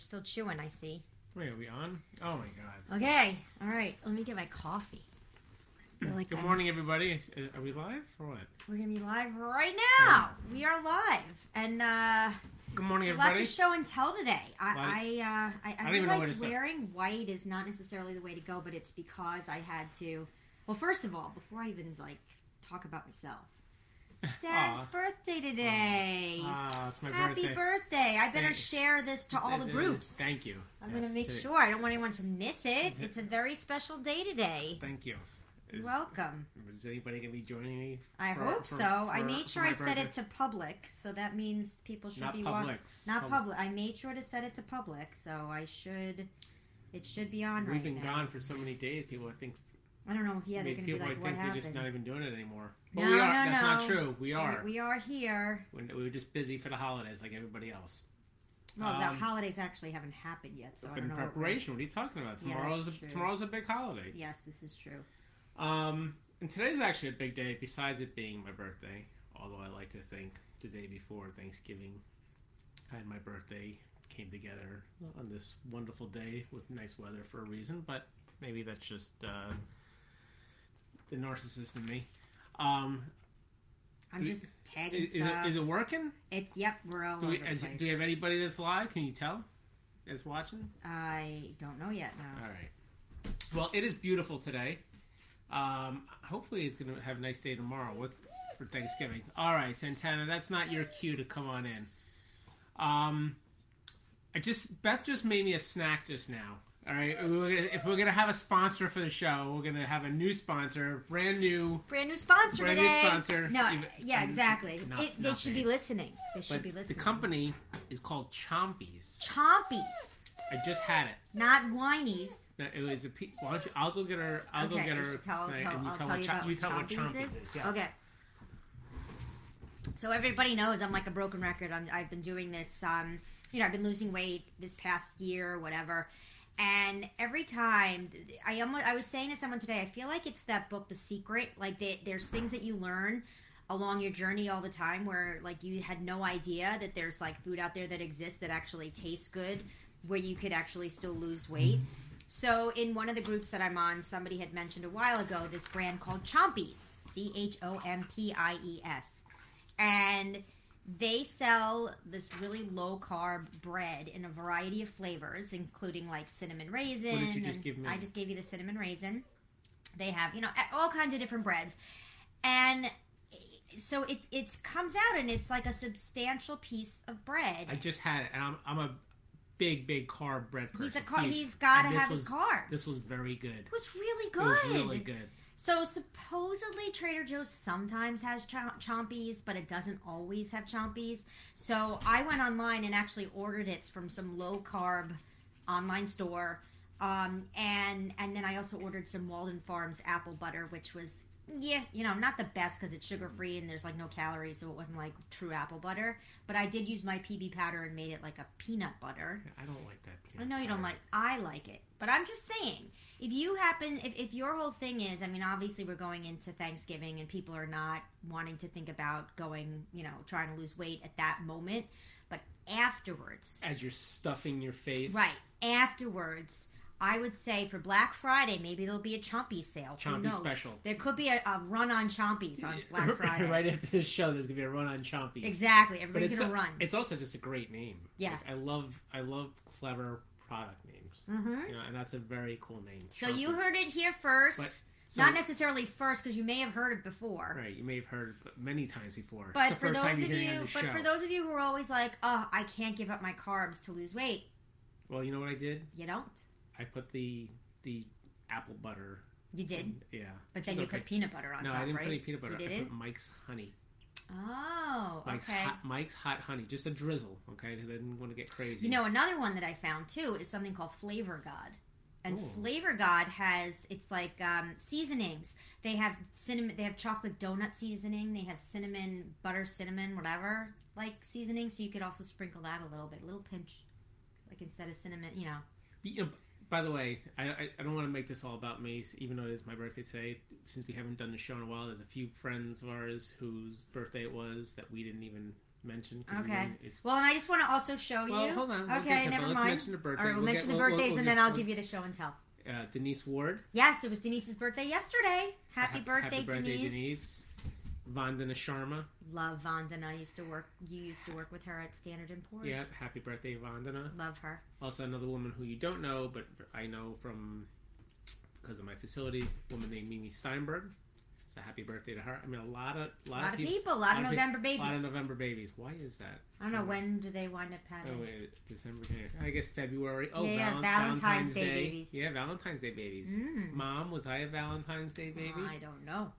still chewing, I see. Wait, are we on? Oh my god. Okay, all right. Let me get my coffee. I like Good I'm- morning, everybody. Is- Are we live or what? We're gonna be live right now. We are live, and uh, Good morning, lots everybody. of show and tell today. I I, uh, I, I don't even know where realized to start. wearing white is not necessarily the way to go, but it's because I had to. Well, first of all, before I even like talk about myself, Dad's Aw. birthday today. Ah, it's my Happy birthday. I better Thank- share this to all the Uh, groups. Thank you. I'm Yes, gonna make today- sure. I don't want anyone to miss it. It's a very special day today. Thank you. Is, welcome. is anybody gonna be joining me? I for- hope for- so. I for- made for sure my I set it birthday? to public, so that means people should Not be wa- Publix. Not Pub- public. I made sure to set it to public, so I should. It should be on right now. We've right been now. gone for so many days. People, I think, I don't know. Yeah, they're maybe gonna be people like, "What think happened?" just not even doing it anymore. But No, we are. no, That's not true. We are. We, we are here. We, we were just busy for the holidays, like everybody else. Well, the Um, holidays actually haven't happened yet, so I in know. what preparation. What are you talking about? Yeah, Tomorrow's that's a, tomorrow's a big holiday. Yes, this is true. Um, and today's actually a big day. Besides it being my birthday, although I like to think the day before Thanksgiving and my birthday came together on this wonderful day with nice weather for a reason. But maybe that's just uh, the narcissist in me. Um, I'm just tagging is, is, stuff. it, is it working? it's yep. We're all Do over we, the is, place. do we have anybody that's live? Can you tell? That's watching? I don't know yet. No. All right. Well, it is beautiful today. Um, hopefully, it's going to have a nice day tomorrow. What's for Thanksgiving? All right, Santana, that's not your cue to come on in. Um, I just Beth just made me a snack just now. All right, we're gonna, if we're gonna have a sponsor for the show, we're gonna have a new sponsor, brand new. Brand new sponsor Brand new sponsor. No, Even- yeah, exactly. Not- it, they should be listening. They should But be the company is called Chompies. Chompies, I just had it. not whinies. No, It was a. pe- Why don't you? I'll go get her. I'll okay, go get her tell, tonight, tell- and you I'll tell, tell what you you tell what Chompies is. is. Yes. Okay. So everybody knows I'm like a broken record. I'm, I've been doing this. Um, you know, I've been losing weight this past year, or whatever. And every time, I almost, I was saying to someone today, I feel like it's that book, The Secret. Like they, there's things that you learn along your journey all the time where like you had no idea that there's like food out there that exists that actually tastes good where you could actually still lose weight so in one of the groups that i'm on somebody had mentioned a while ago this brand called chompies c-h-o-m-p-i-e-s and they sell this really low carb bread in a variety of flavors including like cinnamon raisin What did you just give me? i just gave you the cinnamon raisin they have you know all kinds of different breads and so it it comes out and it's like a substantial piece of bread. I just had it, and I'm, I'm a big, big carb bread person. he's a car- he's got to have his was- carbs. This was very good. it was really It good. was really good. So supposedly Trader Joe's sometimes has ch- chompies, but it doesn't always have chompies. So I went online and actually ordered it from some low carb online store, um, and and then I also ordered some Walden Farms apple butter, which was yeah, you know, not the best because it's sugar free and there's like no calories, so it wasn't like true apple butter. But I did use my PB powder and made it like a peanut butter. I don't like that. Peanut I know you don't butter. like. I like it, but I'm just saying, if you happen, if, if your whole thing is, I mean, obviously we're going into Thanksgiving and people are not wanting to think about going, you know, trying to lose weight at that moment, but afterwards, As you're stuffing your face. right afterwards. I would say for Black Friday, maybe there'll be a Chompy sale. Chompy special. There could be a, a run on Chompies on Black Friday. right after this show, there's gonna be a run on Chompies. Exactly. Everybody's gonna a- run. It's also just a great name. Yeah. Like, I love I love clever product names. hmm You know, and that's a very cool name. So you heard it here first. But- so- Not necessarily first, because you may have heard it before. Right, you may have heard it many times before. But the for first those of you're hearing it you, but show. for those of you who are always like, "Oh, I can't give up my carbs to lose weight," well, you know what I did? you don't. I put the the apple butter. You did, Yeah. but then which you okay. put peanut butter on top, right? No, top, I didn't right? put any peanut butter. You I did put Mike's honey. Oh, Mike's okay. hot, Mike's hot honey, just a drizzle. Okay, because I didn't want to get crazy. You know, another one that I found too is something called Flavor God. And Ooh. Flavor God has it's like um, seasonings. They have cinnamon. They have chocolate donut seasoning. They have cinnamon, butter, cinnamon, whatever like seasoning. So you could also sprinkle that a little bit, a little pinch, like instead of cinnamon. You know, You know, by the way, I, I, I don't want to make this all about me, even though it is my birthday today. Since we haven't done the show in a while, there's a few friends of ours whose birthday it was that we didn't even mention. 'cause we Okay. It's, Well, and I just want to also show you. well, hold on. we'll okay, to- never let's mind. mention the birthday. All right, we'll, mention the birthdays and then I'll give you the show and tell. uh, Denise Ward. Yes, it was Denise's birthday yesterday. Happy Ha- birthday, happy birthday, Denise. Vandana Sharma. Love Vandana. I used to work. You used to work with her at Standard and Poor's. Yeah, happy birthday, Vandana. Love her. Also, another woman who you don't know, but I know from because of my facility, a woman named Mimi Steinberg. So happy birthday to her. I mean, a lot of A lot, lot of peop- people. A lot of November a babies. lot of November babies. Why is that? I don't know when do they wind up having. Oh wait, December. I guess February. Oh, Yeah, yeah, Valen- Valentine's Day babies. Yeah, Valentine's Day babies. Mm. Mom, was I a Valentine's Day baby? I don't know.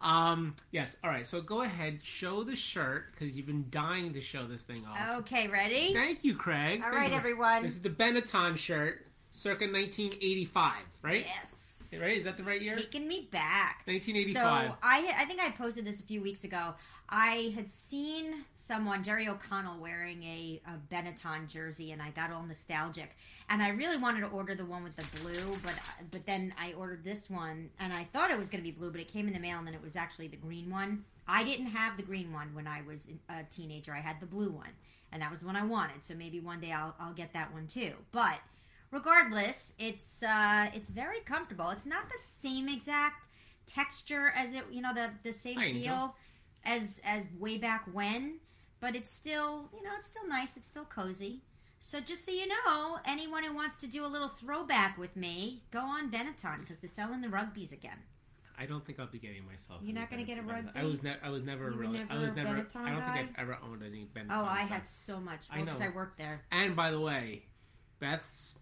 um. Yes. All right. So go ahead, show the shirt because you've been dying to show this thing off. Okay, ready? Thank you, Craig. All Thank right, you. everyone. This is the Benetton shirt, circa 1985, right? Yes. Right? Is that the right year? Taking me back. 1985. So I, I think I posted this a few weeks ago. I had seen someone, Jerry O'Connell, wearing a, a Benetton jersey, and I got all nostalgic. And I really wanted to order the one with the blue, but but then I ordered this one, and I thought it was going to be blue, but it came in the mail, and then it was actually the green one. I didn't have the green one when I was a teenager. I had the blue one, and that was the one I wanted. So maybe one day I'll I'll get that one too. But regardless, it's uh, it's very comfortable. It's not the same exact texture as it, you know, the the same Hi, Angel. feel as as way back when, but it's still, you know, it's still nice. It's still cozy. So just so you know, anyone who wants to do a little throwback with me, go on Benetton because they're selling the rugbies again. I don't think I'll be getting myself. You're any not gonna get a rugby? I was never. I was never You were really. I was a never. Benetton I don't guy? think I've ever owned any Benetton. Oh, I stuff. had so much I because know. I worked there. And by the way, Beth's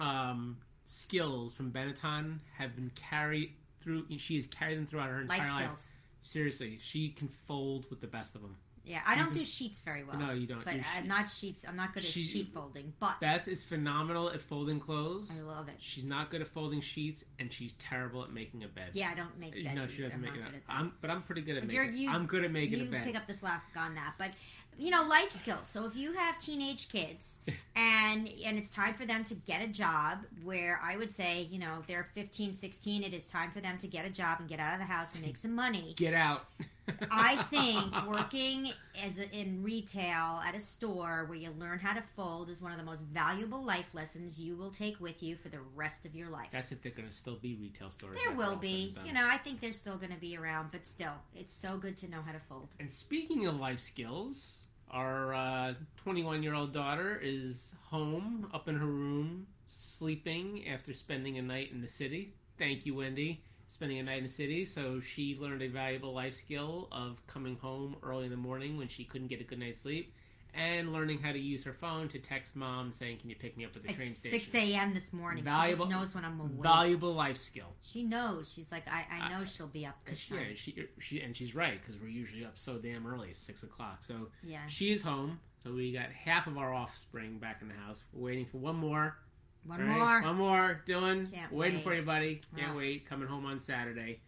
um, skills from Benetton have been carried through. She has carried them throughout her entire Life life. skills. Seriously, she can fold with the best of them. Yeah, I don't do sheets very well. no, you don't. But You're- I'm not sheets. I'm not good at She- sheet folding. But Beth is phenomenal at folding clothes. I love it. She's not good at folding sheets, and she's terrible at making a bed. Yeah, I don't make beds. no, she either. doesn't I'm make not it. good Up. at that. I'm, but I'm pretty good at But you're- making. you- I'm good at making you a bed. pick up the slack on that. But you know, life skills. So if you have teenage kids and and it's time for them to get a job where I would say, you know, they're 15, 16, it is time for them to get a job and get out of the house and make some money. Get out. I think working as a, in retail at a store where you learn how to fold is one of the most valuable life lessons you will take with you for the rest of your life. That's if they're going to still be retail stores. There will be. You know, I think they're still going to be around, but still, it's so good to know how to fold. And speaking of life skills, our uh, 21 year old daughter is home, up in her room, sleeping after spending a night in the city. Thank you, Wendy. Spending a night in the city, so she learned a valuable life skill of coming home early in the morning when she couldn't get a good night's sleep, and learning how to use her phone to text mom saying, "Can you pick me up at the train It's station?" 6 a.m. this morning. Valuable- she just knows when I'm awake. Valuable life skill. She knows. She's like, I, I know she'll be up this Yeah, time. she, she and she's right because we're usually up so damn early, six o'clock. So Yeah. she is home. So we got half of our offspring back in the house. We're waiting for one more. One right, more. One more. Dylan. Can't waiting wait. for you, buddy. Can't Ugh. wait. Coming home on Saturday.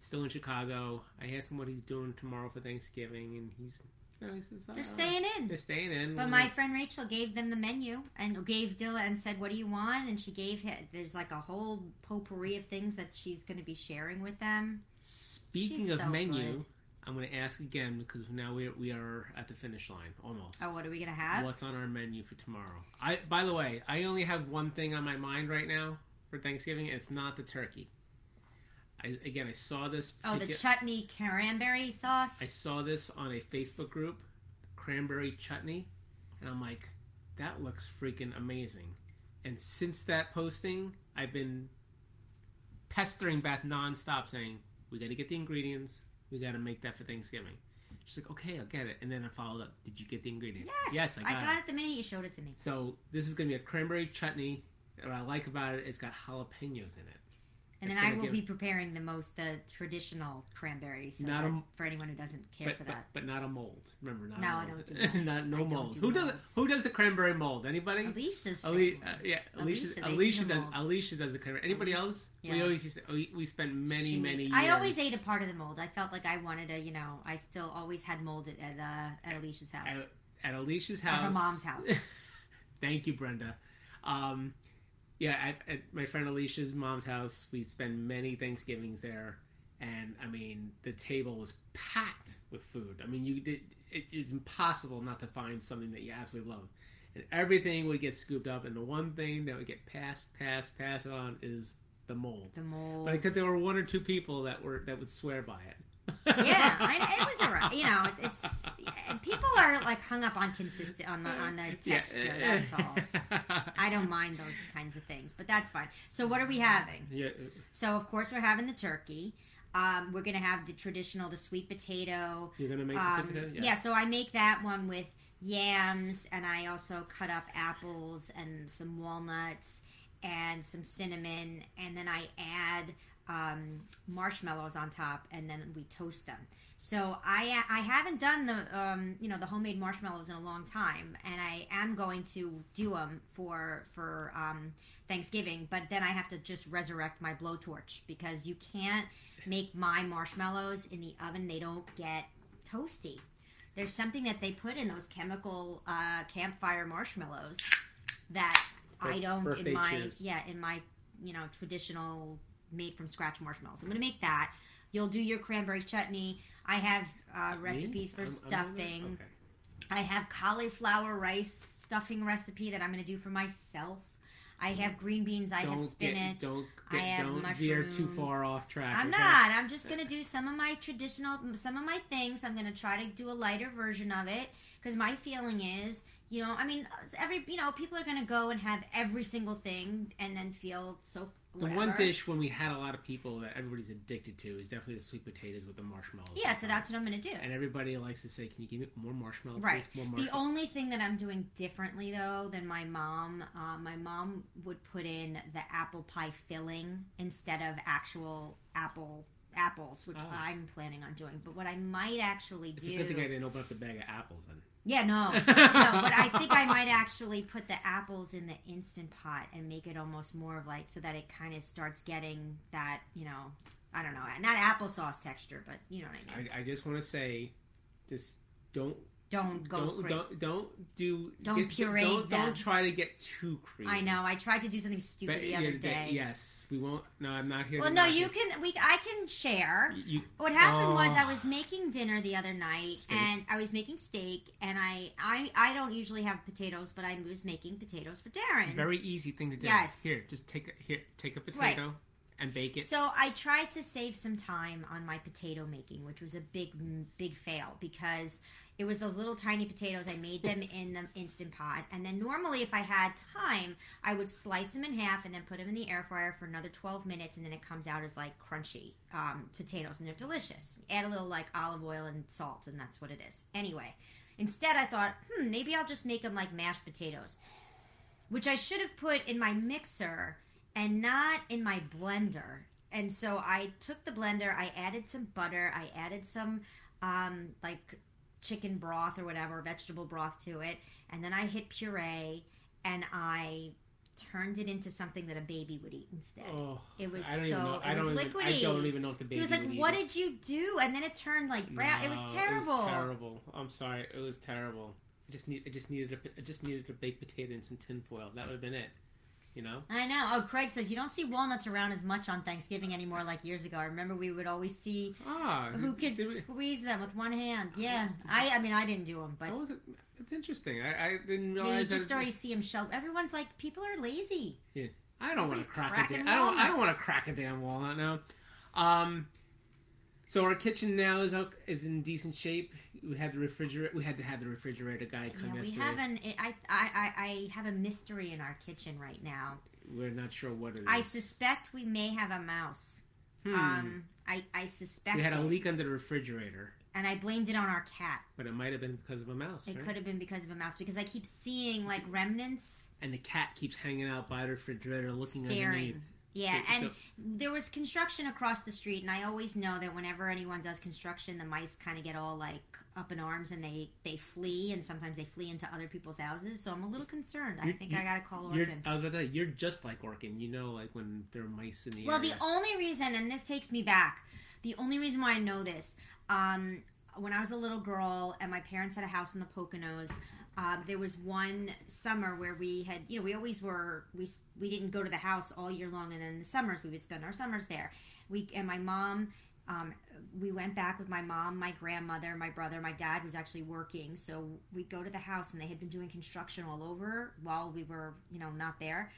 Still in Chicago. I asked him what he's doing tomorrow for Thanksgiving, and he's. You know, They're "Uh, staying in. They're staying in. But my friend Rachel gave them the menu and gave Dylan and said, "What do you want?" And she gave him. There's like a whole potpourri of things that she's going to be sharing with them. Speaking She's of so menu, good. I'm going to ask again because now we we are at the finish line almost. Oh, what are we going to have? What's on our menu for tomorrow? I by the way, I only have one thing on my mind right now for Thanksgiving, and it's not the turkey. I again, I saw this. Oh, the chutney cranberry sauce. I saw this on a Facebook group, cranberry chutney, and I'm like, that looks freaking amazing. And since that posting, I've been pestering Beth nonstop, saying we got to get the ingredients. We got to make that for Thanksgiving. She's like, okay, I'll get it. And then I followed up. Did you get the ingredients? Yes, I got, I got it. it the minute you showed it to me. So this is gonna be a cranberry chutney. What I like about it, it's got jalapenos in it. And then I will give- be preparing the most the traditional cranberry so Not that- a- for anyone who doesn't care But, for that. but not a mold. Remember, not No, a I mold. don't do molds. not no I don't mold. do who does who does the cranberry mold? Anybody? Alicia's favorite. uh, yeah, Alicia. Alicia, do Alicia does. mold. Alicia does the cranberry. Anybody Alicia- else? We yeah. always used to. We, we spent many She many makes- years. I always ate a part of the mold. I felt like I wanted to, you know, I still always had molded at uh, at Alicia's house. at, at Alicia's house. At her mom's house. Thank you, Brenda. Um, yeah, at, at my friend Alicia's mom's house, we spend many Thanksgivings there, and I mean the table was packed with food. I mean you did it is impossible not to find something that you absolutely love, and everything would get scooped up, and the one thing that would get passed, passed, passed on is the mold. The mold. But because there were one or two people that were that would swear by it. Yeah, I, it was alright. You know, it, it's people are like hung up on consistent on the on the texture. Yeah. That's all. I don't mind those kinds of things, but that's fine. So what are we having? Yeah, So of course we're having the turkey. Um, we're gonna have the traditional, the sweet potato. you're gonna make the Um, sweet potato. yeah, so I make that one with yams, and I also cut up apples and some walnuts and some cinnamon, and then I add um, marshmallows on top, and then we toast them. So I I haven't done the um, you know the homemade marshmallows in a long time, and I am going to do them for for um, Thanksgiving. But then I have to just resurrect my blowtorch because you can't make my marshmallows in the oven; they don't get toasty. There's something that they put in those chemical uh, campfire marshmallows that I don't in my yeah in my you know traditional made from scratch marshmallows. I'm gonna make that. You'll do your cranberry chutney. I have uh, recipes for I'm- I'm stuffing. Okay. I have cauliflower rice stuffing recipe that I'm going to do for myself. I have green beans. I have Don't spinach. Get, don't I get, have don't veer too far off track. I'm not. I'm just gonna do some of my traditional, some of my things. I'm gonna try to do a lighter version of it because my feeling is, you know, I mean, every, you know, people are gonna go and have every single thing and then feel so. The Whatever. one dish when we had a lot of people that everybody's addicted to is definitely the sweet potatoes with the marshmallows. Yeah, so that's what I'm gonna do. And everybody likes to say, "Can you give me more marshmallows? Right. please? More The only thing that I'm doing differently though than my mom, uh, my mom would put in the apple pie filling instead of actual apple apples, which Oh. I'm planning on doing. But what I might actually it's do, a good thing I didn't open up the bag of apples then. Yeah, no, no, but I think I might actually put the apples in the instant pot and make it almost more of like so that it kind of starts getting that, you know, I don't know, not applesauce texture, but you know what I mean. I, I just want to say, just don't don't go don't, crazy. don't don't do Don't get- puree Don't, them. don't try to get too creamy. I know. I tried to do something stupid But, the yeah, other that- day. yes, we won't. No, I'm not here. Well, no, you it. can. We I can share. You, What happened was. I ah. was making dinner the other night, Steak. and I was making steak, and I I I don't usually have potatoes, but I was making potatoes for Darren. very easy thing to do. Yes. Here, just take a, here, take a potato and bake it. So I tried to save some time on my potato making, which was a big, big fail because it was those little tiny potatoes. I made them in the instant pot, and then normally, if I had time, I would slice them in half and then put them in the air fryer for another twelve minutes, and then it comes out as like crunchy um, potatoes, and they're delicious. Add a little like olive oil and salt, and that's what it is. Anyway, instead, I thought, hmm, maybe I'll just make them like mashed potatoes, which I should have put in my mixer and not in my blender. And so I took the blender, I added some butter, I added some um, like chicken broth or whatever, vegetable broth to it, and then I hit puree and I turned it into something that a baby would eat instead. oh, It was so- it I was don't even. I don't even know if the baby. he was like, eat "What it. did you do?" And then it turned like brown. it was terrible. It was terrible. I'm sorry. It was terrible. I just need. I just needed. A, I just needed a baked potato and some tinfoil. That would have been it. You know. I know. Oh, Craig says you don't see walnuts around as much on Thanksgiving anymore like years ago. I remember we would always see Ah, who could we- squeeze them with one hand. Yeah, I. I mean, I didn't do them, but? It's interesting. I, I didn't Yeah, you just already see them shell. Everyone's like, people are lazy. Yeah. I don't want to crack a damn. I don't. I don't want to crack a damn walnut now. Um. So our kitchen now is is in decent shape. We had the refrigerator. We had to have the refrigerator guy come Yeah, we yesterday. have an. I, I, I, have a mystery in our kitchen right now. We're not sure what it is. I suspect we may have a mouse. Hmm. Um, I, I suspect we had a leak under the refrigerator, and I blamed it on our cat. but it might have been because of a mouse. It right? could have been because of a mouse because I keep seeing like remnants And the cat keeps hanging out by the refrigerator, looking underneath. Yeah, So- and so- there was construction across the street, and I always know that whenever anyone does construction, the mice kind of get all like up in arms and they they flee, and sometimes they flee into other people's houses. So I'm a little concerned. I think I gotta call You're, Orkin. I was about to say, you're just like Orkin. You know, like when there are mice in the Well, the only reason, and this takes me back, the only reason why I know this, um, when I was a little girl and my parents had a house in the Poconos, uh, there was one summer where we had, you know, we always were, we we didn't go to the house all year long, and then the summers we would spend our summers there. We and my mom um, we went back with my mom, my grandmother, my brother, my dad was actually working. So we go to the house, and they had been doing construction all over while we were, you know, not there.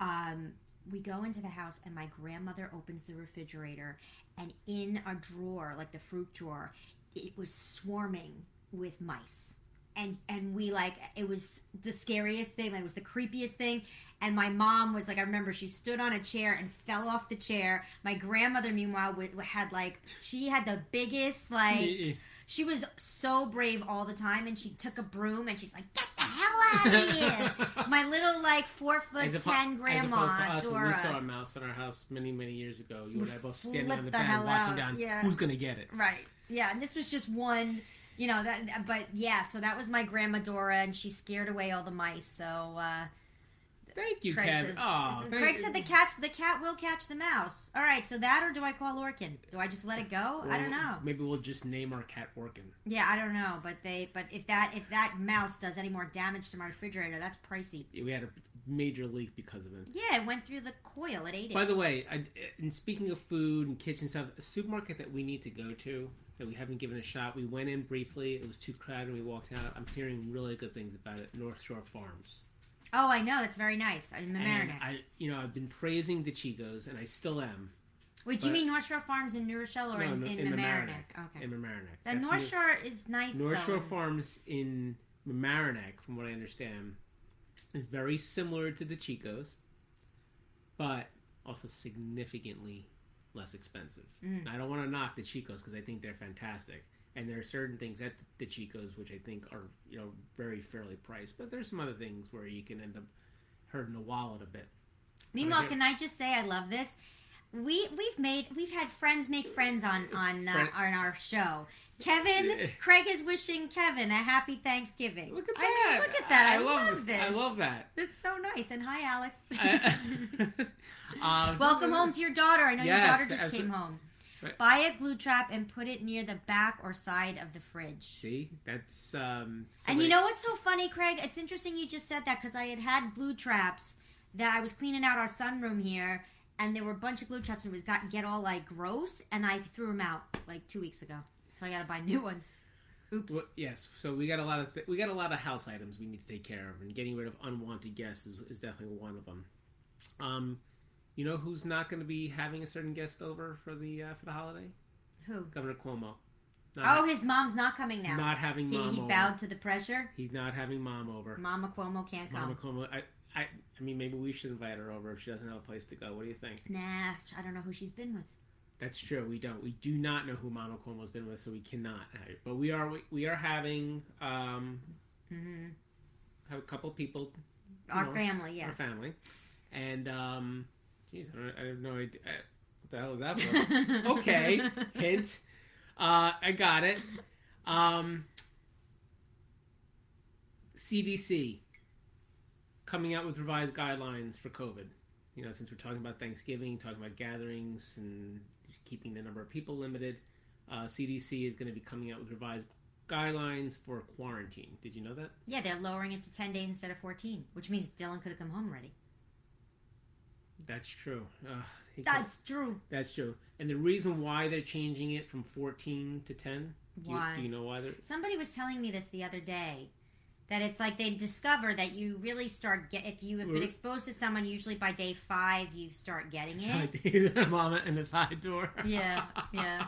Um, we go into the house, and my grandmother opens the refrigerator, and in a drawer, like the fruit drawer, it was swarming with mice. And and we like it was the scariest thing. Like, it was the creepiest thing. And my mom was like, I remember she stood on a chair and fell off the chair. My grandmother, meanwhile, w- had like she had the biggest like she was so brave all the time, and she took a broom and she's like, "Get the hell out of here!" My little like four foot As ten grandma as opposed to us, Dora. we saw a mouse in our house many, many years ago, you and I both standing on the the bed watching out, down. yeah. Who's gonna get it? Right. Yeah, and this was just one, you know, that but yeah, so that was my grandma Dora and she scared away all the mice. So uh Thank you, Craig Ken. says, Oh, thank Craig said the cat the cat will catch the mouse. All right, so that or do I call Orkin? Do I just let it go? I don't know. Maybe we'll just name our cat Orkin. Yeah, I don't know, but they but if that if that mouse does any more damage to my refrigerator, that's pricey. We had a major leak because of it. Yeah, it went through the coil. It ate it. By the way, I, and speaking of food and kitchen stuff, a supermarket that we need to go to that we haven't given a shot. We went in briefly. It was too crowded. We walked out. I'm hearing really good things about it. North Shore Farms. oh, I know that's very nice. In And Mamaroneck. I, you know, I've been praising DeCicco's, and I still am. Wait, do you but- mean North Shore Farms in New Rochelle or No, in, in, in Mamaroneck? Okay. In Mamaroneck. the That's North Shore is nice. North though. Shore Farms in Mamaroneck, from what I understand, is very similar to DeCicco's, but also significantly less expensive. Mm. I don't want to knock DeCicco's because I think they're fantastic, and there are certain things at DeCicco's which I think are you know very fairly priced, but there's some other things where you can end up hurting the wallet a bit. Meanwhile, can I just say I love this? We we've made we've had friends make friends on on uh, Friend- on our show. Kevin, Craig is wishing Kevin a happy Thanksgiving. Look at I that! mean, look at that! I, love, it. this. I love that. It's so nice. And hi, Alex. Uh, Welcome home to your daughter. I know your daughter just came home. Right. Buy a glue trap and put it near the back or side of the fridge. See, that's um. And you know what's so funny, Craig? It's interesting you just said that because I had had glue traps that I was cleaning out our sunroom here, and there were a bunch of glue traps and it was got get all like gross, and I threw them out like two weeks ago. So I got to buy new ones. Oops. Well, yes, so we got a lot of th- we got a lot of house items we need to take care of, and getting rid of unwanted guests is, is definitely one of them. Um, you know who's not going to be having a certain guest over for the uh, for the holiday? Who? Governor Cuomo. Oh, his mom's not coming now. not having he, mom he over. bowed to the pressure. He's not having mom over. Mama Cuomo can't Mama come. Mama Cuomo. I, I I mean maybe we should invite her over if she doesn't have a place to go. What do you think? Nah, I don't know who she's been with. That's true. We don't. We do not know who Mama Cuomo's been with, so we cannot. But we are we, we are having um hmm have a couple people Our know, family, yeah. our family, and um, geez, I, don't, I have no idea uh, what the hell is that for. okay, hint. Uh, I got it. Um, CDC coming out with revised guidelines for COVID. You know, since we're talking about Thanksgiving, talking about gatherings and keeping the number of people limited, uh, CDC is going to be coming out with revised guidelines for quarantine. Did you know that? Yeah, they're lowering it to 10 days instead of 14, which means Dylan could have come home already. That's true. Uh, That's true. That's true. And the reason why they're changing it from 14 to 10, do you, Why? do you know why they're Somebody was telling me this the other day that it's like they discover that you really start get if you have been exposed to someone usually by day five you start getting it. Like Mama and the side door. Yeah, yeah.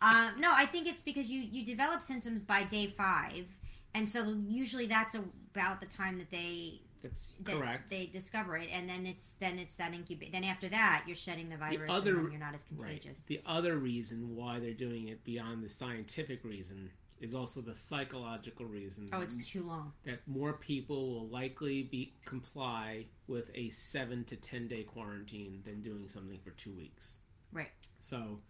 Um, no, I think it's because you you develop symptoms by day five, and so usually that's about the time that they That's that correct. they discover it, and then it's then it's that incubate. Then after that, you're shedding the virus, other- and you're not as Right. contagious. The other reason why they're doing it beyond the scientific reason is also the psychological reason. Oh, that- it's too long. that more people will likely be comply with a seven to ten day quarantine than doing something for two weeks. Right. So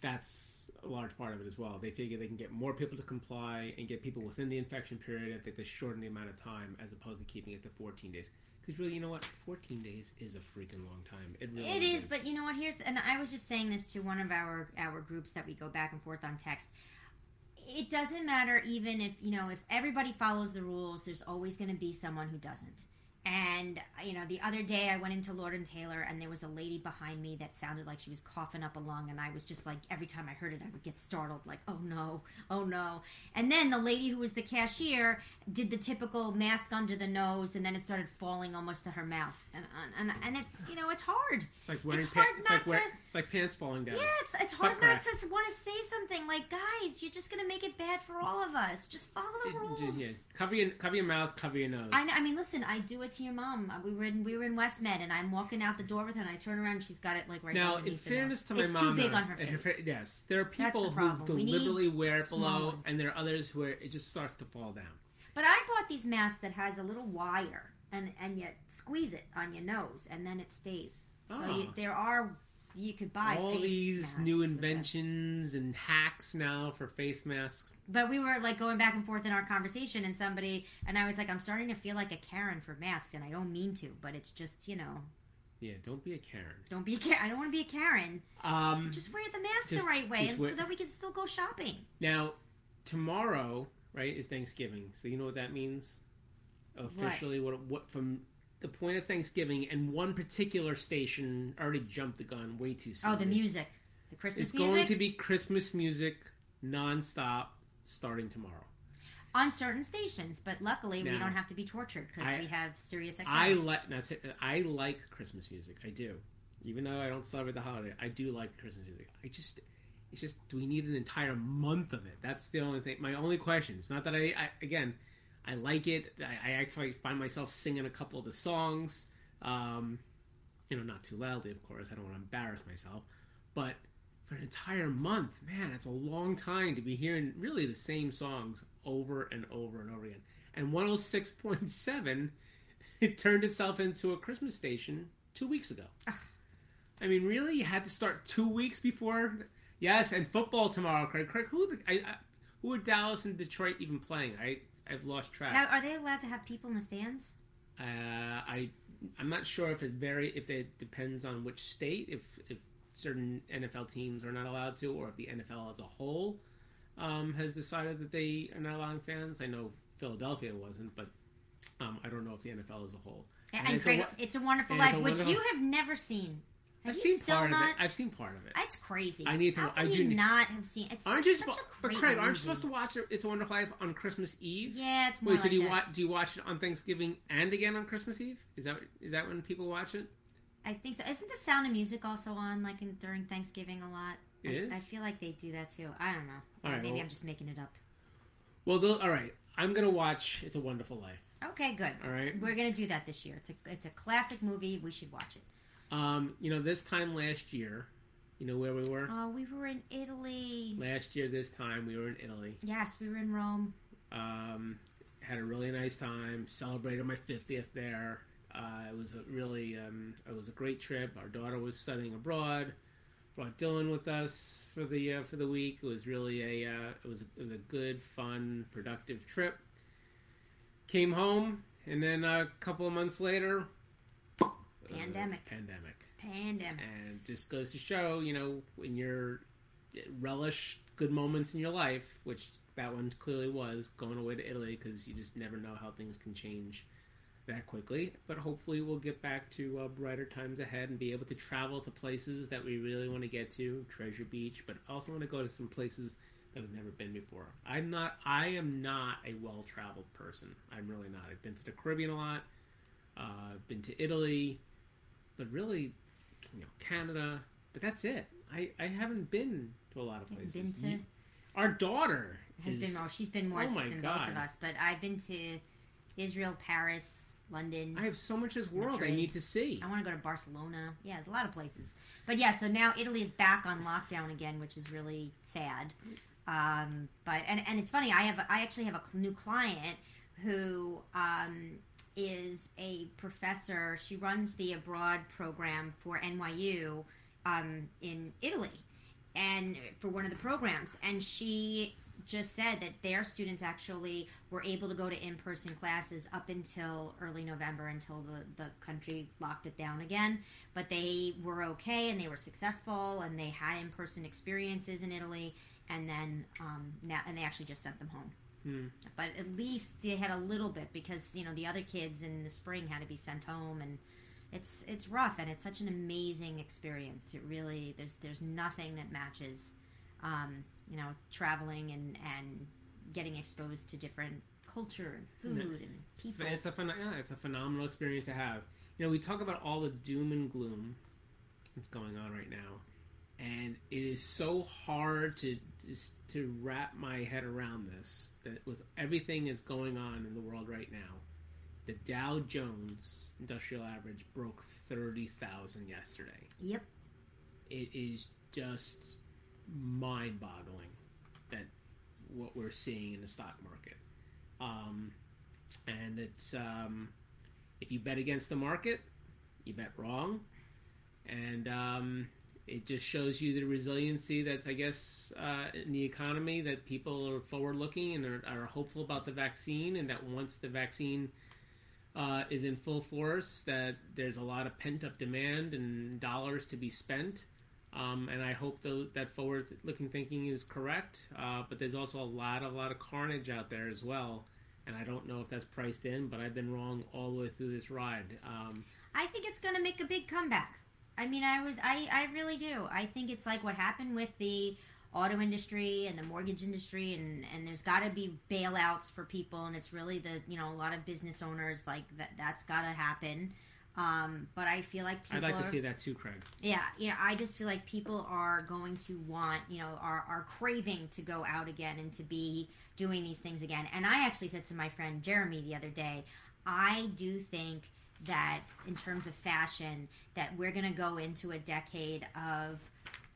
that's a large part of it as well. They figure they can get more people to comply and get people within the infection period if they just shorten the amount of time as opposed to keeping it to 14 days. Because really, you know what? 14 days is a freaking long time. It really It is, but you know what? Here's and I was just saying this to one of our our groups that we go back and forth on text. It doesn't matter even if you know if everybody follows the rules. There's always going to be someone who doesn't, And you know, the other day I went into Lord and Taylor, and there was a lady behind me that sounded like she was coughing up a lung, and I was just like, every time I heard it, I would get startled, like, oh no, oh no. And then the lady who was the cashier did the typical mask under the nose, and then it started falling almost to her mouth, and and, and it's you know, it's hard. It's like wearing It's pa- hard it's not like wear- to- it's like pants falling down. Yeah, it's, it's hard Butt not crack. to want to say something like, guys, you're just gonna make it bad for all of us. Just follow the rules. Yeah. Cover your cover your mouth, cover your nose. I know. I mean, listen. I do it to your mom. Uh, We were in we were in West Med, and I'm walking out the door with her, and I turn around, and she's got it like right now, in fairness to my it's mom, too big on her and face. yes, there are people the who deliberately wear it below, ones. and there are others where it just starts to fall down. But I bought these masks that has a little wire, and and you squeeze it on your nose, and then it stays. So you, Oh. there are you could buy All these new inventions and hacks now for face masks. But we were like going back and forth in our conversation, and somebody and I was like, I'm starting to feel like a Karen for masks, and I don't mean to, but it's just you know, Yeah, don't be a Karen. don't be a Karen. I don't want to be a Karen. Um, Just wear the mask Just- the right way, and so that we can still go shopping. now, tomorrow, right, is Thanksgiving. So you know what that means? Officially, what what from the point of Thanksgiving, and one particular station already jumped the gun way too soon. Oh, the music, the Christmas music. It's music going to be Christmas music nonstop starting tomorrow. on certain stations, but luckily we don't have to be tortured because we have Sirius XM. I like. I like Christmas music. I do, even though I don't celebrate the holiday. I do like Christmas music. I just, it's just, do we need an entire month of it? That's the only thing. My only question. It's not that I, I again, I like it. I, I actually find myself singing a couple of the songs. Um, you know, not too loudly, of course. I don't want to embarrass myself, but for an entire month, man, it's a long time to be hearing really the same songs over and over and over again. And 106.7 it turned itself into a Christmas station two weeks ago. I mean, really, you had to start two weeks before. Yes, and football tomorrow, Craig. Craig, who the, I, I, who are Dallas and Detroit even playing? I I've lost track. Now, are they allowed to have people in the stands? Uh, I I'm not sure if it very if it depends on which state if if certain NFL teams are not allowed to or if the NFL as a whole um, has decided that they are not allowing fans. I know Philadelphia wasn't, but um, I don't know if the NFL as a whole. And, And it's a Craig, wo- it's a Wonderful Life, a which wonderful- you have never seen. Have I've seen part not? of it. I've seen part of it. That's crazy. I need to- How I do need- not have seen? It's Aren't you supposed? Craig, aren't you supposed to watch it? It's a Wonderful Life on Christmas Eve. Yeah, it's more Wait, so do you watch? Do you watch it on Thanksgiving and again on Christmas Eve? Is that is that when people watch it? I think so. Isn't the Sound of Music also on like in, during Thanksgiving a lot? It I, is? I feel like they do that too. I don't know. All right, Maybe well- I'm just making it up. Well, all right. I'm gonna watch It's a Wonderful Life. Okay, good. All right. We're gonna do that this year. It's a it's a classic movie. We should watch it. Um, you know, this time last year, you know where we were? Oh, we were in Italy. Last year, this time, we were in Italy. Yes, we were in Rome. Um, had a really nice time. Celebrated my 50th there. Uh, it was a really, um, it was a great trip. Our daughter was studying abroad. Brought Dylan with us for the uh, for the week. It was really a, uh, it was it was a good, fun, productive trip. Came home, and then a couple of months later, uh, Pandemic. pandemic. Pandemic. and just goes to show you know when you're relish good moments in your life which that one clearly was going away to italy because you just never know how things can change that quickly. But hopefully we'll get back to uh, brighter times ahead and be able to travel to places that we really want to get to treasure beach but also want to go to some places that we've never been before. I'm not i am not a well traveled person. I'm really not. I've been to the caribbean a lot. Uh, i've been to italy but really you know Canada, but that's it. I, I haven't been to a lot of places. Been to You- our daughter has is, been more. She's been more Oh than God. both of us. But I've been to Israel, Paris, London. I have so much of this world I need to see. I want to go to Barcelona. Yeah, there's a lot of places. But yeah, so now Italy is back on lockdown again, which is really sad. Um, but and and it's funny. I have I actually have a new client who um, is a professor. She runs the abroad program for NYU um, in Italy, and for one of the programs, and she just said that their students actually were able to go to in-person classes up until early November until the, the country locked it down again. But they were okay and they were successful and they had in-person experiences in Italy and then um, now and they actually just sent them home Hmm. But at least they had a little bit because you know the other kids in the spring had to be sent home, and it's it's rough and it's such an amazing experience. It really there's there's nothing that matches, um, you know, traveling and and getting exposed to different culture and food and people. It's a phen- yeah, it's a phenomenal experience to have. You know, we talk about all the doom and gloom that's going on right now, and it is so hard to to wrap my head around this. That with everything that's going on in the world right now, the Dow Jones Industrial Average broke thirty thousand yesterday. Yep. It is just mind-boggling that what we're seeing in the stock market. Um, and it's um, if you bet against the market, you bet wrong, and um, it just shows you the resiliency that's I guess uh, in the economy that people are forward looking and are, are hopeful about the vaccine, and that once the vaccine uh, is in full force, that there's a lot of pent up demand and dollars to be spent. Um, and I hope tho- that forward-looking thinking is correct. Uh, but there's also a lot, a lot of carnage out there as well, and I don't know if that's priced in. But I've been wrong all the way through this ride. Um, I think it's going to make a big comeback. I mean, I was, I, I really do. I think it's like what happened with the auto industry and the mortgage industry, and and there's got to be bailouts for people, and it's really the, you know, a lot of business owners like that. That's got to happen. Um, but I feel like people I'd like are, to see that too, Craig. yeah, yeah. I just feel like people are going to want, you know, are are craving to go out again and to be doing these things again. And I actually said to my friend Jeremy the other day, I do think that in terms of fashion, that we're going to go into a decade of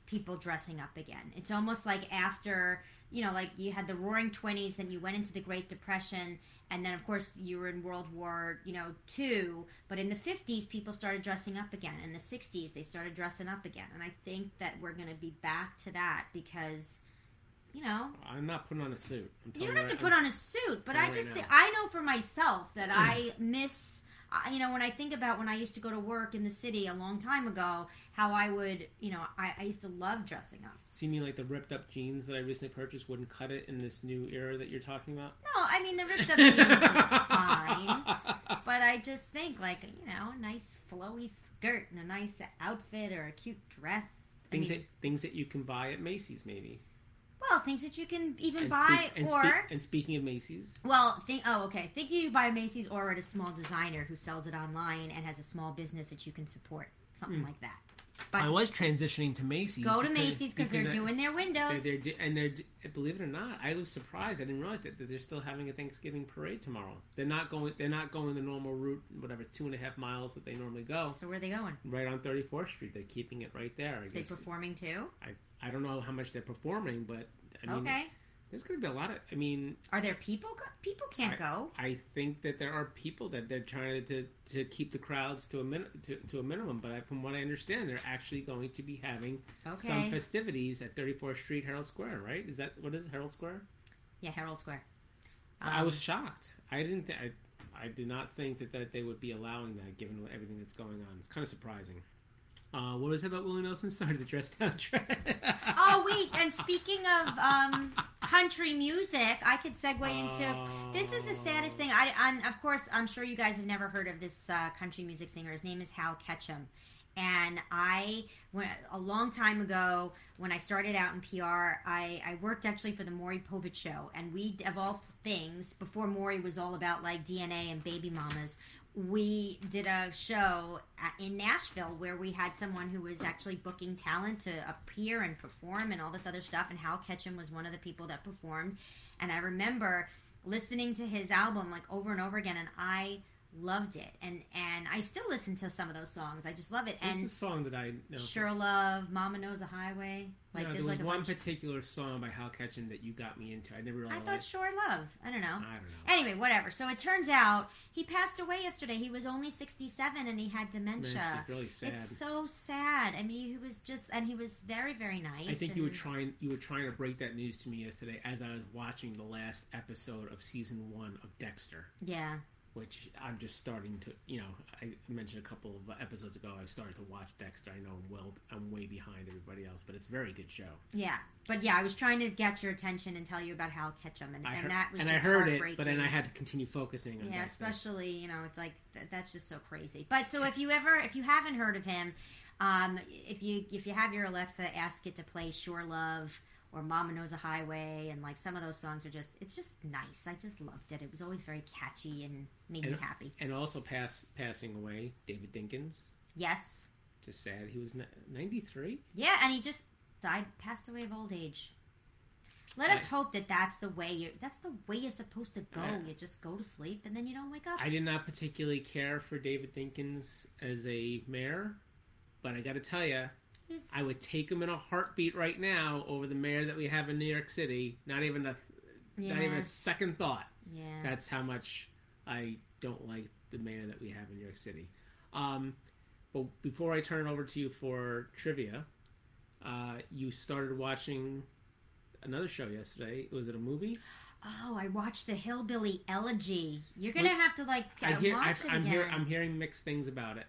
people dressing up again. It's almost like after, you know, like you had the Roaring Twenties, then you went into the Great Depression, and then of course you were in World War, you know, two. But in the fifties, people started dressing up again. In the sixties, they started dressing up again, and I think that we're going to be back to that because. You know, I'm not putting on a suit. I'm you don't have to right- put on a suit, but I just think, I know for myself that I miss. I- You know, when I think about when I used to go to work in the city a long time ago, how I would, you know, I, I used to love dressing up. See me like the ripped up jeans that I recently purchased wouldn't cut it in this new era that you're talking about. No, I mean the ripped up jeans is fine, but I just think like you know, a nice flowy skirt and a nice outfit or a cute dress. I Things mean, that things that you can buy at Macy's, maybe. Well, things that you can even And buy speak- and or speak- and speaking of Macy's, Well, think. Oh, okay. Think you buy Macy's or at a small designer who sells it online and has a small business that you can support, something hmm. like that. But. I was transitioning to Macy's. go to Macy's because they're I- doing their They're, windows. they're, and they're believe it or not, I was surprised. I didn't realize that, that they're still having a Thanksgiving parade tomorrow. They're not going. They're not going the normal route, whatever two and a half miles that they normally go. so where are they going? Right on 34th Street. They're keeping it right there. I They performing too? I I don't know how much they're performing, but I mean, okay. there's going to be a lot of. I mean, Are there people? People can't go. I think that there are people that they're trying to to keep the crowds to a min, to, to a minimum. But I, from what I understand, they're actually going to be having Okay. some festivities at 34th Street, Herald Square. Right? Is that what is it, Herald Square? yeah, Herald Square. I Um, was shocked. I didn't. Th- I, I did not think that, that they would be allowing that, given everything that's going on. It's kind of surprising. Uh, what was it about Willie Nelson? Sorry, the dress down trend. Oh wait, and speaking of um, country music, I could segue into. This is the saddest thing. I, and of course, I'm sure you guys have never heard of this uh, country music singer. His name is Hal Ketchum. And I, when, a long time ago, when I started out in PR, I, I worked actually for the Maury Povich show. And we, of all things, before Maury was all about like DNA and baby mamas, we did a show in Nashville where we had someone who was actually booking talent to appear and perform and all this other stuff. And Hal Ketchum was one of the people that performed. And I remember listening to his album like over and over again, and I loved it. And and I still listen to some of those songs. I just love it. What's and the song that I know? Sure Love, Mama Knows a Highway. Like no, there's there was like one particular song by Hal Ketchum that you got me into. I never really I liked. thought Sure Love. I don't know. I don't know. Anyway, whatever. So it turns out he passed away yesterday. He was only 67 and he had dementia. It's really sad. It's so sad. I mean, he was just, and he was very, very nice. I think you were trying you were trying to break that news to me yesterday as I was watching the last episode of season one of Dexter. Yeah. Which I'm just starting to. You know, I mentioned a couple of episodes ago. I've started to watch Dexter. I know I'm well, I'm way behind everybody else, but it's a very good show. Yeah, but yeah, I was trying to get your attention and tell you about Hal Ketchum, and, I and that was and just I heard it, but then I had to continue focusing on yeah, Dexter. especially you know, it's like th- that's just so crazy. But so if you ever, if you haven't heard of him, um, if you if you have your Alexa, ask it to play "Sure Love" or "Mama Knows a Highway," and like some of those songs are just, it's just nice. I just loved it. It was always very catchy and made me happy. And also pass, passing away, David Dinkins. Yes, Just sad. He was 93. yeah, and he just died, passed away of old age. Let us hope that that's the way you. That's the way you're supposed to go. I- you just go to sleep and then you don't wake up. I did not particularly care for David Dinkins as a mayor, but I got to tell you, I would take him in a heartbeat right now over the mayor that we have in New York City. Not even a, yeah, not even a second thought. yeah. That's how much I don't like the mayor that we have in New York City. Um, but before I turn it over to you for trivia, uh, you started watching another show yesterday. Was it a movie? Oh, I watched the Hillbilly Elegy. You're gonna Wait, have to like uh, I hear, I, watch it I'm, again. hear, I'm hearing mixed things about it.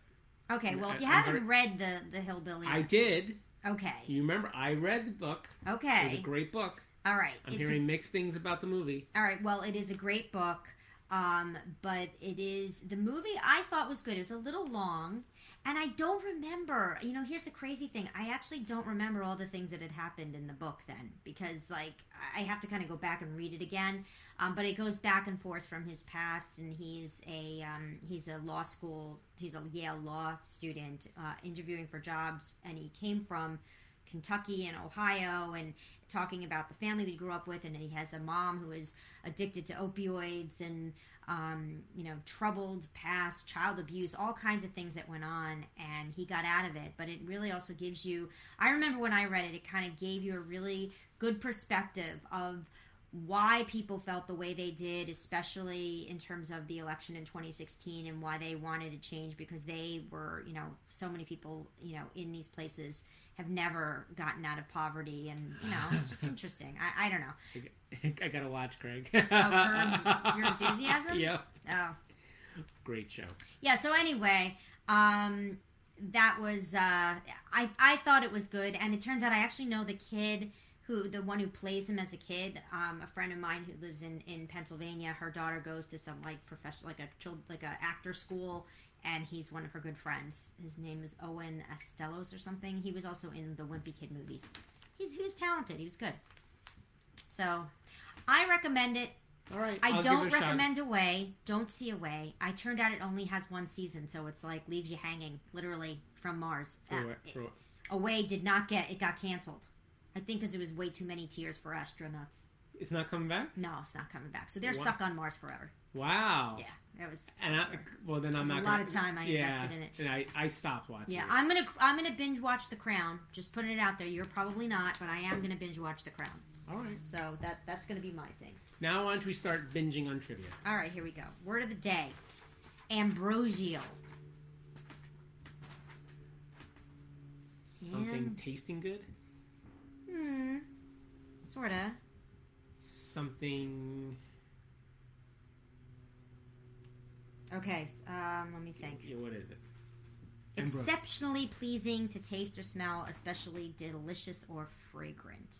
Okay, well, if you I- I'm haven't read the the Hillbilly, I did. okay, You remember? I read the book. Okay. It was a okay, great book. all right. I'm It's a- hearing mixed things about the movie. all right. Well, it is a great book, um, but it is the movie I thought was good. It was a little long, and I don't remember. You know, here's the crazy thing: I actually don't remember all the things that had happened in the book then, because like I have to kind of go back and read it again. Um, but it goes back and forth from his past, and he's a um, he's a law school, he's a Yale law student uh, interviewing for jobs, and he came from Kentucky and Ohio, and talking about the family that he grew up with, and he has a mom who is addicted to opioids and um, you know troubled past, child abuse, all kinds of things that went on, and he got out of it. But it really also gives you. I remember when I read it, it kind of gave you a really good perspective of why people felt the way they did, especially in terms of the election in 2016 and why they wanted to change because they were, you know, so many people, you know, in these places have never gotten out of poverty. And, you know, it's just interesting. I, I don't know. I gotta watch Craig. Oh, Your Enthusiasm? Yeah, Oh. great show. Yeah, so anyway, um, that was, uh, I, I thought it was good. And it turns out I actually know the kid who the one who plays him as a kid, um, a friend of mine who lives in, in Pennsylvania. Her daughter goes to some like professional, like a child, like a actor school, and he's one of her good friends. His name is Owen Asztalos or something. He was also in the Wimpy Kid movies. He's he was talented. He was good. So, I recommend it. All right, I I'll don't it a shot. recommend Away. Don't see Away. I turned out it only has one season, so it's like leaves you hanging, literally from Mars. Uh, what- for what- Away did not get it got canceled. I think because it was way too many tears for astronauts. It's not coming back. No, it's not coming back. So they're Wow. stuck on Mars forever. Wow. Yeah, it was. And I, well, then I'm There's a lot gonna, of time I yeah, invested in it. and I, I stopped watching. Yeah, it. I'm gonna I'm gonna binge watch The Crown. Just putting it out there. You're probably not, but I am gonna binge watch The Crown. All right. So that that's gonna be my thing. Now, why don't we start binging on trivia? All right, here we go. Word of the day: ambrosial. Something Yeah. tasting good. Hmm. Sorta. Something. Okay. Um. Let me think. Yeah, what is it? Ambro- Exceptionally pleasing to taste or smell, especially delicious or fragrant.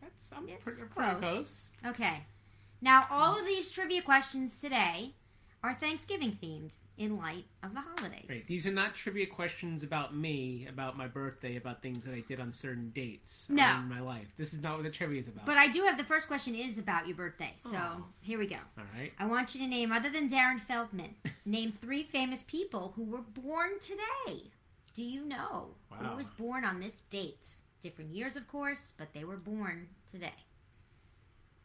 That's I'm It's pretty, pretty close. close. Okay. Now, all of these trivia questions today are Thanksgiving themed in light of the holidays. Right. These are not trivia questions about me, about my birthday, about things that I did on certain dates No. in my life. This is not what the trivia is about. But I do have the first question is about your birthday. So Oh. here we go. All right. I want you to name, other than Darren Feldman, name three famous people who were born today. Do you know Wow. who was born on this date? Different years, of course, but they were born today.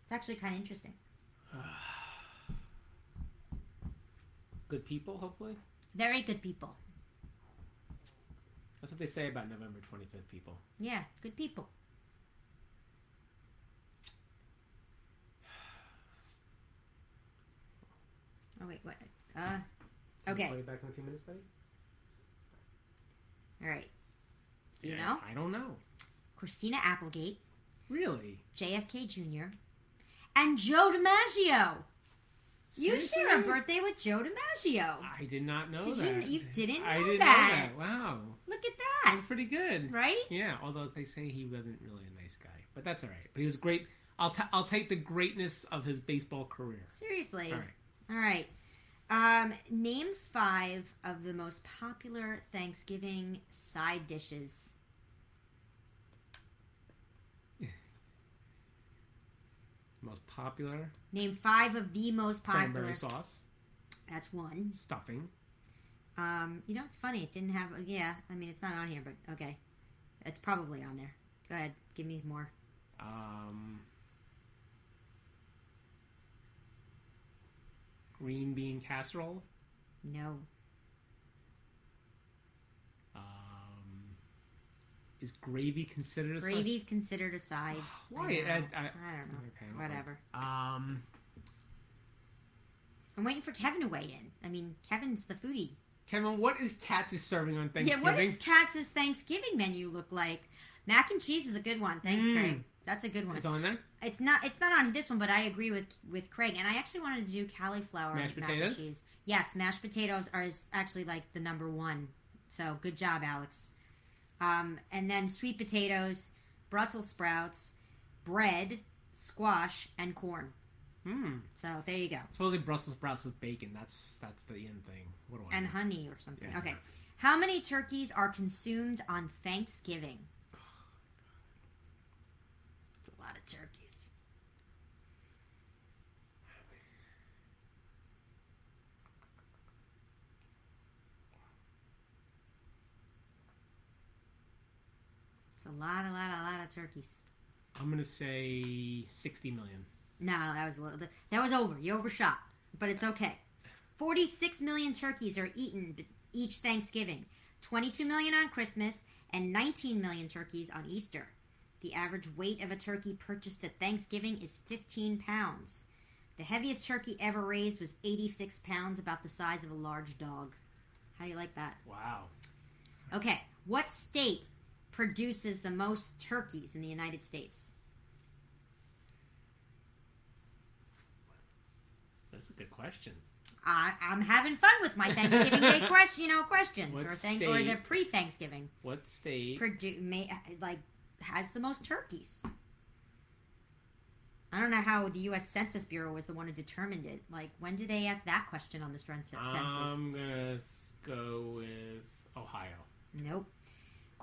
It's actually kind of interesting. Good people, hopefully. Very good people. That's what they say about November 25th people. Yeah, good people. Oh wait, what? Uh, okay, Call you back in a few minutes, buddy. all right. Do you Yeah, know? I don't know. Christina Applegate, Really? JFK Jr., and Joe DiMaggio. You share a birthday with Joe DiMaggio. I did not know Did that. you? You didn't know I didn't that. know that. Wow, Look at that. that's that. pretty good. Right? Yeah, although they say he wasn't really a nice guy, but that's all right. But he was great. I'll t- I'll take the greatness of his baseball career. Seriously. All right. All right. Um, name five of the most popular Thanksgiving side dishes. Most popular Name five of the most popular. cranberry sauce, That's one. stuffing, Um, you know, it's funny. It didn't have. Yeah, I mean, it's not on here, but okay, it's probably on there. Go ahead, give me more. um, green bean casserole. No, is gravy considered a side- gravy's considered a side. Why? I. I- I, I- don't know. Okay, Whatever. Um, I'm waiting for Kevin to weigh in. I mean, Kevin's the foodie. Kevin, what is Katz's serving on Thanksgiving? Yeah, what does Katz's Thanksgiving menu look like? Mac and cheese is a good one. Thanks, Mm. Craig. That's a good one. It's on there. It's not. It's not on this one, but I agree with with Craig. And I actually wanted to do cauliflower Mashed mac potatoes? and cheese. Yes, mashed potatoes are is actually like the number one. So good job, Alex. Um, and then sweet potatoes, Brussels sprouts, bread, squash, and corn. Hmm. So there you go. Supposedly Brussels sprouts with bacon. That's that's the end thing. What do I And know? honey or something. Yeah. Okay. How many turkeys are consumed on Thanksgiving? It's a lot of turkeys. It's a lot, a lot, a lot of turkeys. I'm gonna say sixty million. No, that was a little. That was over. You overshot, but it's okay. Forty-six million turkeys are eaten each Thanksgiving. Twenty-two million on Christmas, and nineteen million turkeys on Easter. The average weight of a turkey purchased at Thanksgiving is fifteen pounds. The heaviest turkey ever raised was eighty-six pounds, about the size of a large dog. How do you like that? Wow. Okay, what state produces the most turkeys in the United States? That's a good question. I, I'm having fun with my Thanksgiving Day question, you know, questions What or thank or the pre-Thanksgiving. What state? Produ- may, like has the most turkeys. I don't know how the U.S. Census Bureau was the one who determined it. Like, when did they ask that question on the census? I'm gonna go with Ohio. Nope.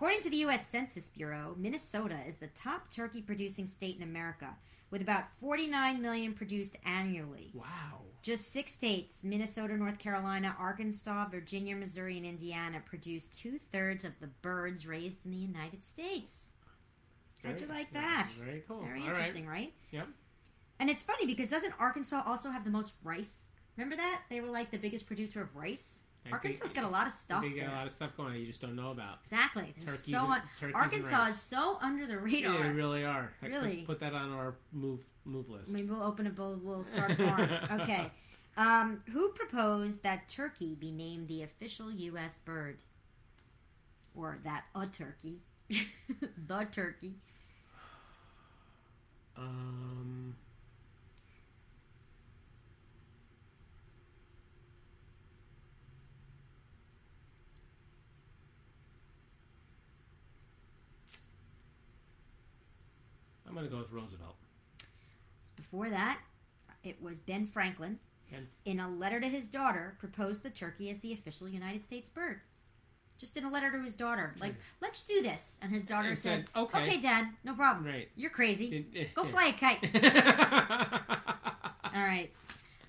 According to the U.S. Census Bureau, Minnesota is the top turkey producing state in America, with about 49 million produced annually. Wow. Just six states Minnesota, North Carolina, Arkansas, Virginia, Missouri, and Indiana produce two thirds of the birds raised in the United States. How'd you like that? Very cool. Very All right. interesting, right? Yep. And it's funny because doesn't Arkansas also have the most rice? Remember that? They were like the biggest producer of rice. I Arkansas's got a lot of stuff They got a lot of stuff going on you just don't know about. Exactly. Turkeys, so and, un- Arkansas is so under the radar. Yeah, they really are. I Really? Put that on our move move list. Maybe we'll open a we'll, we'll start farm. okay. Um, who proposed that turkey be named the official U.S. bird? Or that a turkey? the turkey. Um. I'm gonna go with Roosevelt. Before that, it was Ben Franklin. Ben- In a letter to his daughter, proposed the turkey as the official United States bird. Just in a letter to his daughter, like, let's do this. And his daughter And said, said, "Okay." okay, Dad, no problem. Right. You're crazy. Did- Go fly a kite." All right.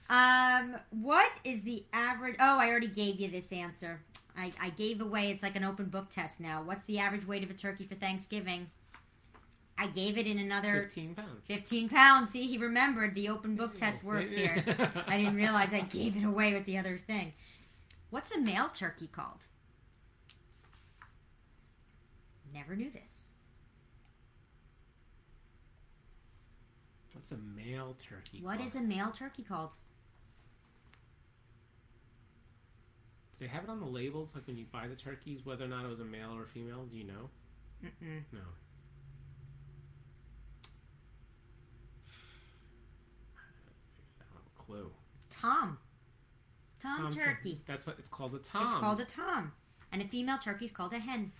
Um, what is the average? Oh, I already gave you this answer. I, I gave away. It's like an open book test now. What's the average weight of a turkey for Thanksgiving? I gave it in another Fifteen pounds. 15 pounds. See, he remembered the open book test worked here. I didn't realize I gave it away with the other thing. What's a male turkey called? Never knew this. What's a male turkey? What called? is a male turkey called? Do they have it on the labels, like when you buy the turkeys, whether or not it was a male or a female? Do you know? Mm-mm. No. I don't have a clue. Tom. Tom, Tom turkey. That's what it's called. A tom. It's called a tom. And a female turkey is called a hen.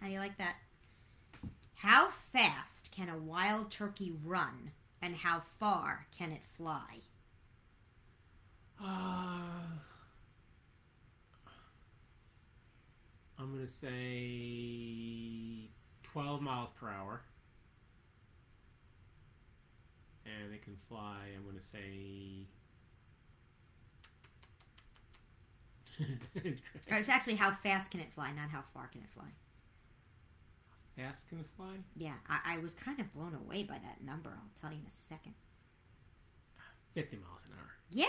How do you like that? How fast can a wild turkey run? And how far can it fly? Uh, I'm gonna say 12 miles per hour, and it can fly. I'm gonna say. Or It's actually how fast can it fly, not how far can it fly. How Fast can it fly? Yeah, I, I was kind of blown away by that number. I'll tell you in a second. 50 miles an hour. Yeah,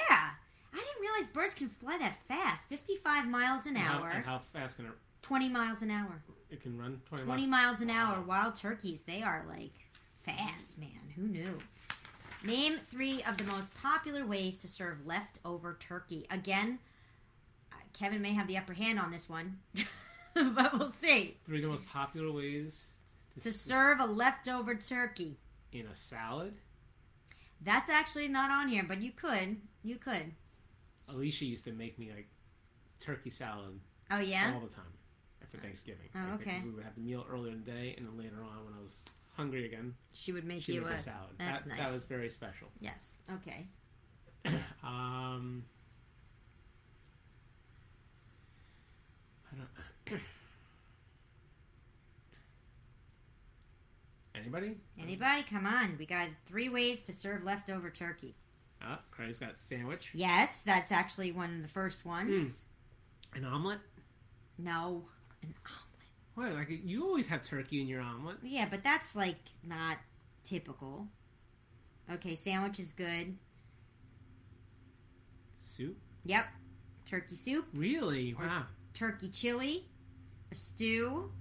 I didn't realize birds can fly that fast. 55 miles an And how- hour, and how fast can it? 20 miles an hour. It can run 20, 20 miles. miles an hour. Wild turkeys, they are like fast, man. Who knew? Name three of the most popular ways to serve leftover turkey. Again, Kevin may have the upper hand on this one, but we'll see. Three of the most popular ways to, To serve a leftover turkey. in a salad. That's actually not on here, but you could. You could. Alicia used to make me like turkey salad Oh, yeah? all the time for Thanksgiving. Oh, okay. We would have the meal earlier in the day, and then later on, when I was hungry again, She would make she you would a. a salad. That's that, nice. that was very special. Yes. Okay. Um, I don't. Anybody? Anybody? Come on. We got three ways to serve leftover turkey. Oh, Craig's got sandwich, Yes, that's actually one of the first ones. Hmm. an omelet. No. An omelet. What? Like you always have turkey in your omelet. Yeah, but that's like not typical. Okay, sandwich is good. Soup. Yep. Turkey soup, Really? Or- Wow. Turkey chili, a stew,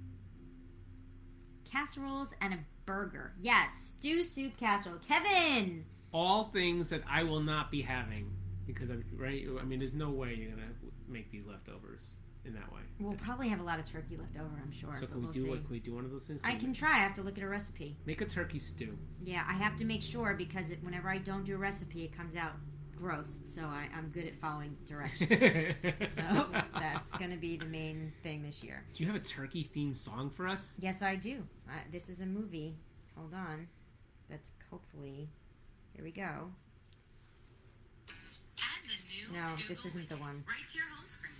casseroles, and a burger. Yes, stew, soup, casserole. Kevin! All things that I will not be having because I'm right. I mean, there's no way you're gonna make these leftovers in that way. We'll probably have a lot of turkey left over, I'm sure. So but can we we'll do? Can we do one of those things? I we can try. I have to look at a recipe. make a turkey stew. Yeah, I have to make sure because it, whenever I don't do a recipe, it comes out gross. So I, I'm good at following directions. so that's going to be the main thing this year. Do you have a turkey themed song for us? Yes, I do. Uh, this is a movie. Hold on. That's hopefully. Here we go. Add the new No, Google this isn't the one. Right to your home screen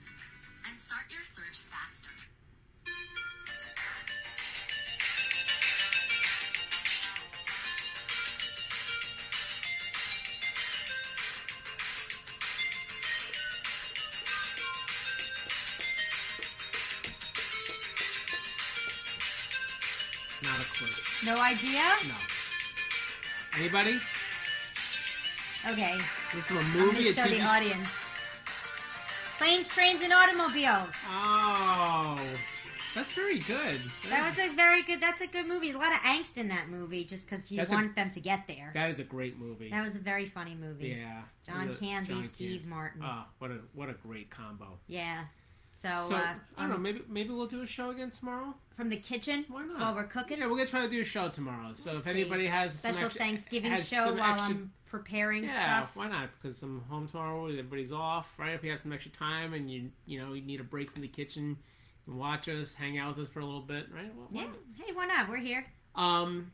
and start your search faster. No idea? No. Anybody? Okay. This is a I'm movie. a to show TV the audience. Planes, trains, and automobiles. Oh, that's very good. That was a very good. That's a good movie. A lot of angst in that movie, just because you That's a- want them to get there. That is a great movie. That was a very funny movie. yeah. John a- Candy, John Steve Candy. Martin. Oh, what a what a great combo. yeah. So, So uh, I don't know. um, Maybe maybe we'll do a show again tomorrow. from the kitchen Why not? while we're cooking. Yeah, we're gonna try to do a show tomorrow. So We'll if see. anybody has Special extra- Thanksgiving has show while extra- I'm preparing yeah, stuff. why not? Because I'm home tomorrow. Everybody's off, right? If you have some extra time and you you know you need a break from the kitchen, you can watch us, hang out with us for a little bit, right? Well, Yeah. not? Hey, why not? We're here. Um,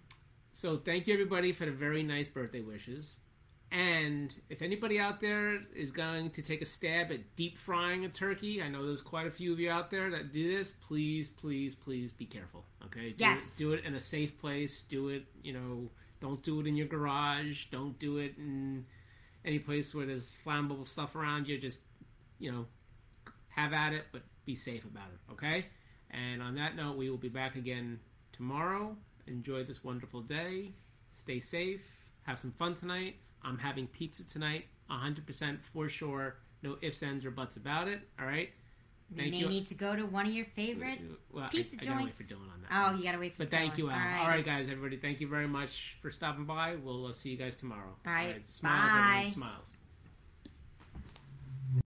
so thank you everybody for the very nice birthday wishes. And if anybody out there is going to take a stab at deep frying a turkey, I know there's quite a few of you out there that do this. Please, please, please be careful. Okay? Do Yes. It, do it in a safe place. Do it, you know, don't do it in your garage. Don't do it in any place where there's flammable stuff around you. Just, you know, have at it, but be safe about it. Okay? And on that note, we will be back again tomorrow. Enjoy this wonderful day. Stay safe. Have some fun tonight. I'm having pizza tonight, 100% for sure. No ifs, ands, or buts about it. All right? You Thank may you. need to go to one of your favorite. Well, pizza I, I gotta wait joints. for Dylan on that. Oh, one. you gotta wait for. But thank you, Al. All right. All right, guys, everybody, thank you very much for stopping by. We'll uh, see you guys tomorrow. All right, Smiles, bye. everyone. Smiles.